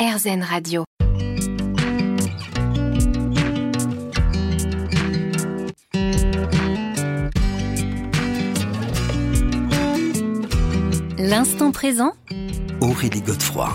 RZN Radio. L'instant présent Aurélie Godefroy.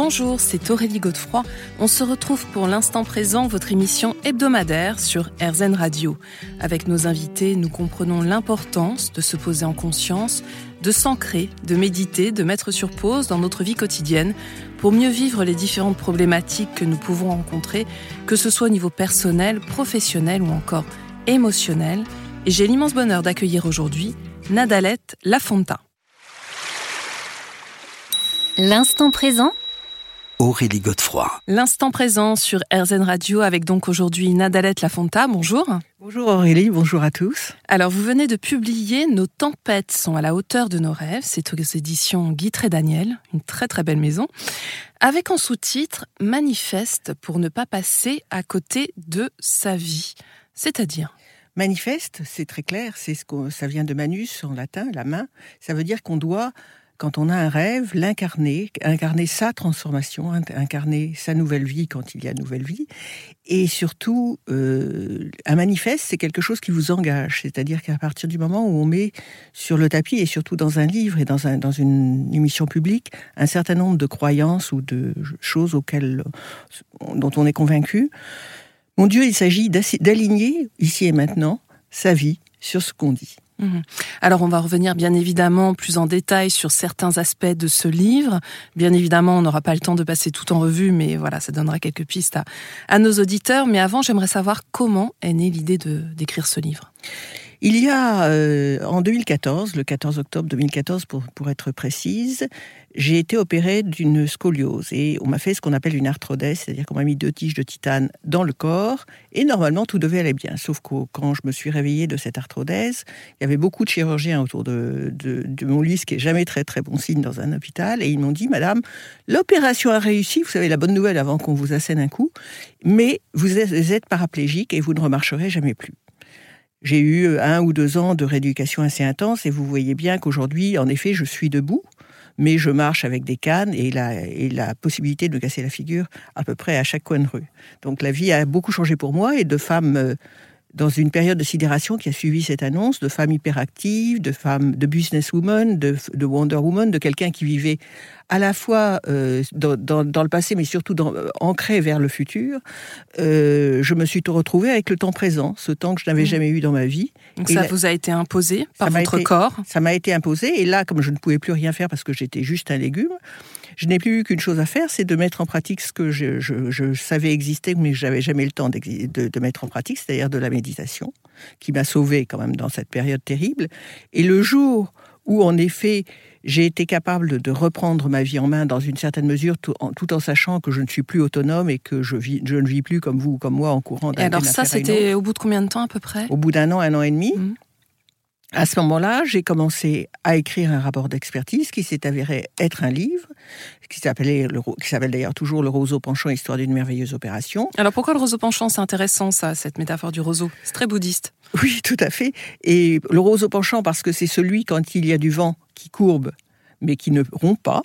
Bonjour, c'est Aurélie Godefroy. On se retrouve pour l'instant présent, votre émission hebdomadaire sur RZN Radio. Avec nos invités, nous comprenons l'importance de se poser en conscience, de s'ancrer, de méditer, de mettre sur pause dans notre vie quotidienne pour mieux vivre les différentes problématiques que nous pouvons rencontrer, que ce soit au niveau personnel, professionnel ou encore émotionnel. Et j'ai l'immense bonheur d'accueillir aujourd'hui Nadalette Lafonta. L'instant présent Aurélie Godefroy. L'instant présent sur RZN Radio avec donc aujourd'hui Nadalette Lafonta. Bonjour. Bonjour Aurélie, bonjour à tous. Alors vous venez de publier Nos tempêtes sont à la hauteur de nos rêves. C'est aux éditions Guy et Daniel, une très très belle maison. Avec en sous-titre Manifeste pour ne pas passer à côté de sa vie. C'est-à-dire? Manifeste, c'est très clair, c'est ce que ça vient de manus en latin, la main. Ça veut dire qu'on doit quand on a un rêve, l'incarner, incarner sa transformation, incarner sa nouvelle vie quand il y a nouvelle vie. Et surtout, euh, un manifeste, c'est quelque chose qui vous engage. C'est-à-dire qu'à partir du moment où on met sur le tapis, et surtout dans un livre et dans, dans une émission publique, un certain nombre de croyances ou de choses auxquelles, dont on est convaincu, mon Dieu, il s'agit d'aligner ici et maintenant sa vie sur ce qu'on dit. Mhm. Alors on va revenir bien évidemment plus en détail sur certains aspects de ce livre. Bien évidemment, on n'aura pas le temps de passer tout en revue, mais voilà, ça donnera quelques pistes à, nos auditeurs. Mais avant, j'aimerais savoir comment est née l'idée d'écrire ce livre. Il y a euh, en 2014, le 14 octobre 2014 pour, pour être précise, j'ai été opérée d'une scoliose et on m'a fait ce qu'on appelle une arthrodèse, c'est-à-dire qu'on m'a mis deux tiges de titane dans le corps et normalement tout devait aller bien. Sauf que quand je me suis réveillée de cette arthrodèse, il y avait beaucoup de chirurgiens autour de, de, mon lit, ce qui est jamais très très bon signe dans un hôpital, et ils m'ont dit, Madame, l'opération a réussi, vous savez la bonne nouvelle avant qu'on vous assène un coup, mais vous êtes paraplégique et vous ne remarcherez jamais plus. J'ai eu euh, un ou deux ans de rééducation assez intense et vous voyez bien qu'aujourd'hui, en effet, je suis debout, mais je marche avec des cannes et la, possibilité de me casser la figure à peu près à chaque coin de rue. Donc la vie a beaucoup changé pour moi et de femmes euh, dans une période de sidération qui a suivi cette annonce, de femmes hyperactives, de femmes, de businesswoman, de, de Wonder Woman, de quelqu'un qui vivait à la fois euh, dans, le passé, mais surtout dans, euh, ancré vers le futur, euh, je me suis retrouvée avec le temps présent, ce temps que je n'avais mmh. jamais eu dans ma vie. Donc ça vous a été imposé par votre corps? Ça m'a été imposé, et là, comme je ne pouvais plus rien faire parce que j'étais juste un légume, je n'ai plus eu qu'une chose à faire, c'est de mettre en pratique ce que je, savais exister, mais je n'avais jamais le temps de, de, mettre en pratique, c'est-à-dire de la méditation, qui m'a sauvé quand même dans cette période terrible. Et le jour où, en effet, j'ai été capable de reprendre ma vie en main dans une certaine mesure, tout en, sachant que je ne suis plus autonome et que je, vis, je ne vis plus comme vous ou comme moi en courant d'un Et alors ça, c'était au bout de combien de temps à peu près? Au bout d'un an, un an et demi. Mmh. À ce moment-là, j'ai commencé à écrire un rapport d'expertise qui s'est avéré être un livre, qui s'appelle d'ailleurs toujours le roseau penchant, histoire d'une merveilleuse opération. Alors pourquoi le roseau penchant C'est intéressant ça, cette métaphore du roseau? C'est très bouddhiste. Oui, tout à fait. Et le roseau penchant parce que c'est celui quand il y a du vent qui courbe, mais qui ne rompt pas.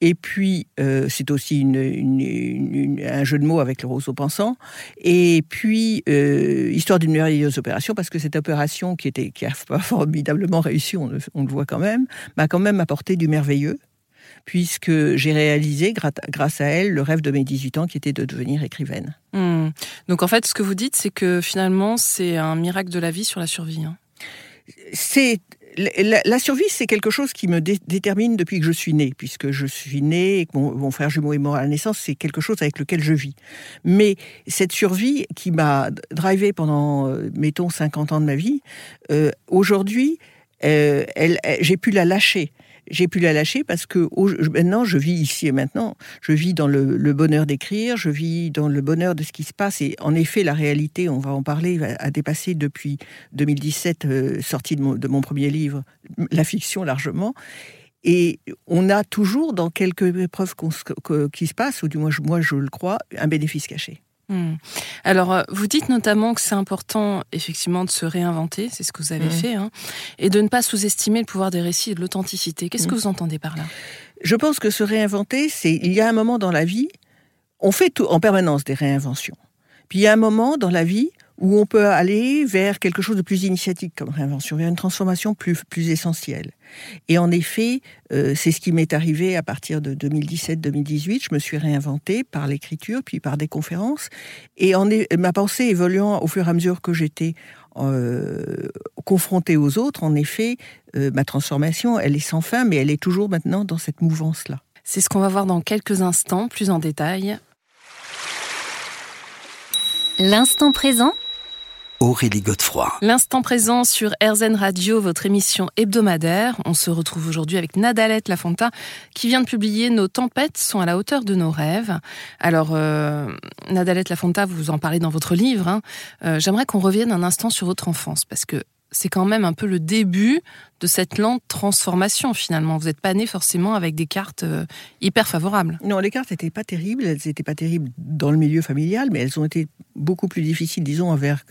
Et puis, euh, c'est aussi un jeu de mots avec le roseau pensant. Et puis, euh, histoire d'une merveilleuse opération, parce que cette opération qui, était, qui a pas formidablement réussi, on, le voit quand même, m'a quand même apporté du merveilleux, puisque j'ai réalisé, grâce à elle, le rêve de mes 18 ans, qui était de devenir écrivaine. Hmm. Donc en fait, ce que vous dites, c'est que finalement, c'est un miracle de la vie sur la survie. Hein. C'est la, survie, c'est quelque chose qui me détermine depuis que je suis née, puisque je suis née et que mon, frère jumeau est mort à la naissance, c'est quelque chose avec lequel je vis. Mais cette survie qui m'a drivé pendant, euh, mettons, 50 ans de ma vie, euh, aujourd'hui, euh, j'ai pu la lâcher j'ai pu la lâcher parce que maintenant, je vis ici et maintenant. Je vis dans le, bonheur d'écrire, je vis dans le bonheur de ce qui se passe. Et en effet, la réalité, on va en parler, a dépassé depuis 2017, euh, sortie de mon, premier livre, la fiction largement. Et on a toujours, dans quelques épreuves qui se passent, ou du moins moi je le crois, un bénéfice caché. Hmm. Alors, euh, vous dites notamment que c'est important, effectivement, de se réinventer, c'est ce que vous avez Mhm. fait, hein, et de ne pas sous-estimer le pouvoir des récits et de l'authenticité. Qu'est-ce que Mhm. vous entendez par là? Je pense que se réinventer, c'est il y a un moment dans la vie, on fait tout, en permanence des réinventions. Puis il y a un moment dans la vie où on peut aller vers quelque chose de plus initiatique comme réinvention, vers une transformation plus, plus essentielle. Et en effet, euh, c'est ce qui m'est arrivé à partir de 2017-2018. Je me suis réinventée par l'écriture, puis par des conférences. Et en est- ma pensée évoluant au fur et à mesure que j'étais euh, confrontée aux autres, en effet, euh, ma transformation, elle est sans fin, mais elle est toujours maintenant dans cette mouvance-là. C'est ce qu'on va voir dans quelques instants, plus en détail. L'instant présent Aurélie Godefroy. L'instant présent sur RZN Radio, votre émission hebdomadaire. On se retrouve aujourd'hui avec Nadalette Lafonta qui vient de publier Nos tempêtes sont à la hauteur de nos rêves. Alors, euh, Nadalette Lafonta, vous en parlez dans votre livre. hein. Euh, J'aimerais qu'on revienne un instant sur votre enfance parce que c'est quand même un peu le début de cette lente transformation finalement. Vous n'êtes pas né forcément avec des cartes euh, hyper favorables. Non, les cartes n'étaient pas terribles. Elles n'étaient pas terribles dans le milieu familial, mais elles ont été beaucoup plus difficiles, disons, vers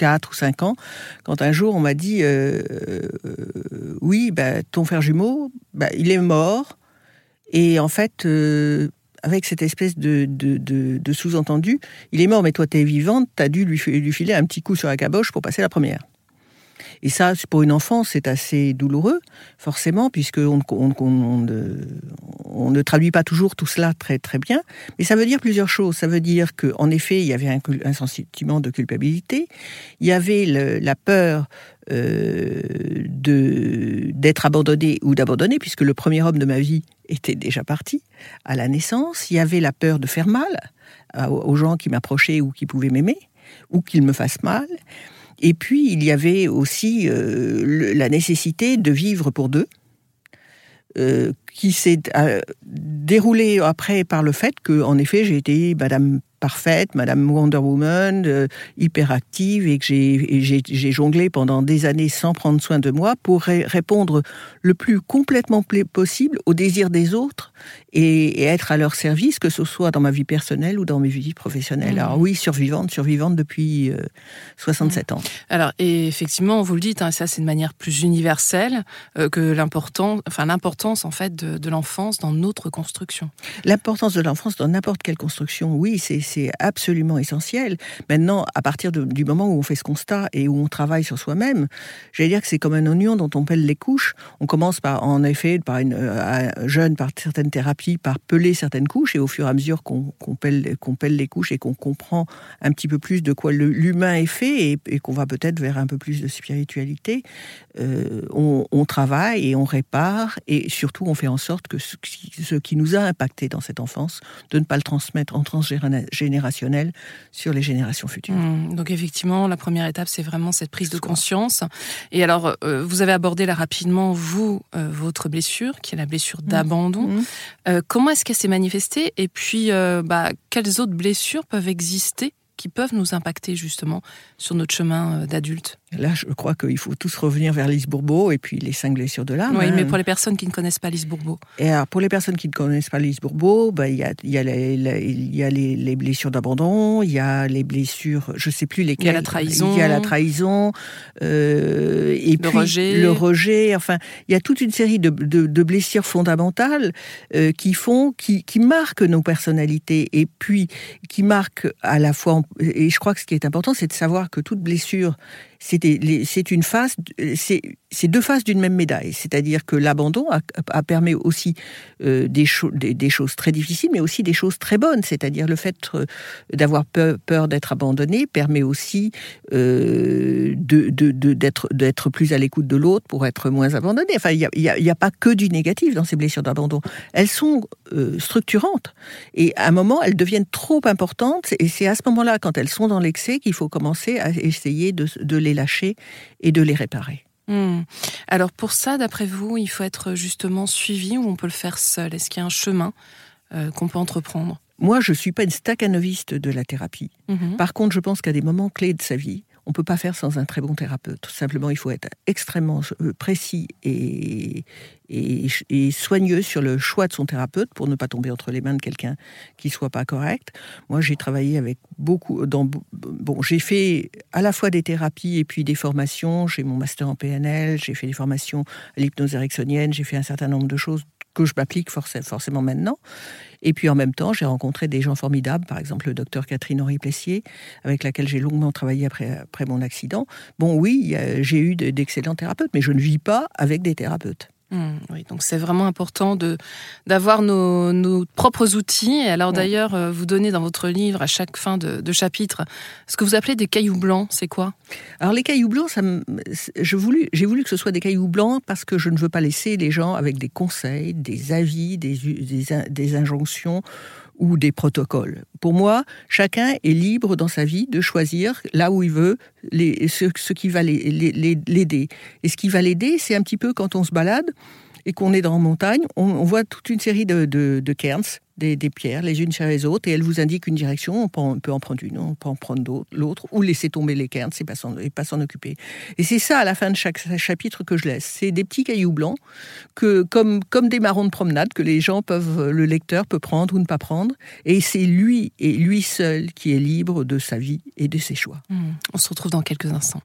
4 ou 5 ans, quand un jour on m'a dit euh, euh, Oui, bah, ton frère jumeau, bah, il est mort. Et en fait, euh, avec cette espèce de, de, de- sous-entendu, il est mort, mais toi, tu es vivante, tu as dû lui, lui filer un petit coup sur la caboche pour passer la première. Et ça, pour une enfant, c'est assez douloureux, forcément, puisque on, ne, traduit pas toujours tout cela très très bien. Mais ça veut dire plusieurs choses. Ça veut dire que, en effet, il y avait un, sentiment de culpabilité. Il y avait la peur euh, d'être abandonné ou d'abandonner, puisque le premier homme de ma vie était déjà parti à la naissance. Il y avait la peur de faire mal à- aux gens qui m'approchaient ou qui pouvaient m'aimer, ou qu'ils me fassent mal. Et puis, il y avait aussi euh, la nécessité de vivre pour deux, euh, qui s'est euh, déroulée après par le fait que, en effet, j'ai été Madame parfaite, Madame Wonder Woman, euh, hyper active, et que j'ai- jonglé pendant des années sans prendre soin de moi pour ré- répondre le plus complètement possible aux désirs des autres et, et être à leur service, que ce soit dans ma vie personnelle ou dans mes vies professionnelles. Mhm. Alors oui, survivante, survivante depuis euh, 67 ans. Alors, et effectivement, vous le dites, hein, ça c'est de manière plus universelle euh, que l'important, enfin l'importance en fait de, de l'enfance dans notre construction. L'importance de l'enfance dans n'importe quelle construction, oui, c'est c'est absolument essentiel. Maintenant, à partir du moment où on fait ce constat et où on travaille sur soi-même, j'allais dire que c'est comme un oignon dont on pèle les couches. On commence par, en effet, par une euh, jeune, par certaines thérapies, par peler certaines couches, et au fur et à mesure qu'on pèle, pèle les couches et qu'on comprend un petit peu plus de quoi l'humain est fait et, qu'on va peut-être vers un peu plus de spiritualité, euh, on, travaille et on répare et surtout on fait en sorte que ce qui, ce qui nous a impacté dans cette enfance, de ne pas le transmettre en transgénérationnel sur les générations futures. Hum, donc effectivement, la première étape, c'est vraiment cette prise de conscience. Et alors, euh, vous avez abordé là rapidement, vous, euh, votre blessure, qui est la blessure d'abandon. Mhm. Euh, comment est-ce qu'elle s'est manifestée Et puis, bah, quelles autres blessures peuvent exister qui peuvent nous impacter justement sur notre chemin d'adulte? Là, je crois qu'il faut tous revenir vers Lise Bourbeau et puis les cinq blessures de l'âme. Oui, hein. mais pour les personnes qui ne connaissent pas Lise Bourbeau. Et alors, pour les personnes qui ne connaissent pas Lise Bourbeau, bah, il y a, y a, les, y a les, les blessures d'abandon, il y a les blessures, je sais plus lesquelles. Il y a la trahison. Il y a la trahison, euh, et Le puis rejet. le rejet. Enfin, il y a toute une série de, de, de blessures fondamentales euh, qui font, qui, qui marquent nos personnalités, et puis qui marquent à la fois. Et je crois que ce qui est important, c'est de savoir que toute blessure c'est une face, c'est c'est deux faces d'une même médaille. C'est-à-dire que l'abandon a, a permis aussi euh, des, cho- des, choses très difficiles, mais aussi des choses très bonnes. C'est-à-dire le fait euh, d'avoir peur, peur d'être abandonné permet aussi euh, de de- de- d'être d'être plus à l'écoute de l'autre pour être moins abandonné. Enfin, il n'y a, a- a pas que du négatif dans ces blessures d'abandon. Elles sont euh, structurantes. Et à un moment, elles deviennent trop importantes. Et c'est à ce moment-là, quand elles sont dans l'excès, qu'il faut commencer à essayer de, de les lâcher et de les réparer. Hmm. Alors pour ça, d'après vous, il faut être justement suivi ou on peut le faire seul? Est-ce qu'il y a un chemin euh, qu'on peut entreprendre? Moi, je suis pas une staccanoviste de la thérapie. Mhm. Par contre, je pense qu'à des moments clés de sa vie, on peut pas faire sans un très bon thérapeute. Simplement, il faut être extrêmement euh, précis et, et, soigneux sur le choix de son thérapeute pour ne pas tomber entre les mains de quelqu'un qui soit pas correct. Moi, j'ai travaillé avec beaucoup. Dans, bon, j'ai fait à la fois des thérapies et puis des formations. J'ai mon master en PNL, j'ai fait des formations à l'hypnose ericksonienne, j'ai fait un certain nombre de choses que je m'applique forcément maintenant. Et puis en même temps, j'ai rencontré des gens formidables, par exemple le docteur Catherine Henri Plessier, avec laquelle j'ai longuement travaillé après, après mon accident. Bon, oui, j'ai eu d'excellents thérapeutes, mais je ne vis pas avec des thérapeutes. Mmh, oui, donc c'est vraiment important de d'avoir nos, nos, propres outils. Et alors d'ailleurs, euh, vous donnez dans votre livre à chaque fin de, de chapitre ce que vous appelez des cailloux blancs. C'est quoi? Alors les cailloux blancs, ça j'ai voulu, voulu que ce soit des cailloux blancs parce que je ne veux pas laisser les gens avec des conseils, des avis, des, des, des injonctions ou des protocoles. Pour moi, chacun est libre dans sa vie de choisir là où il veut les, ce, qui va l'aider. Et ce qui va l'aider, c'est un petit peu quand on se balade et qu'on est dans la montagne, on, voit toute une série de, de cairns des, pierres les unes sur les autres et elle vous indique une direction. On peut, en prendre une, on peut en prendre l'autre ou laisser tomber les cairns et pas s'en occuper. Et c'est ça à la fin de chaque chapitre que je laisse. C'est des petits cailloux blancs que comme comme des marrons de promenade que les gens peuvent, le lecteur peut prendre ou ne pas prendre. Et c'est lui et lui seul qui est libre de sa vie et de ses choix. Mmh. On se retrouve dans quelques instants.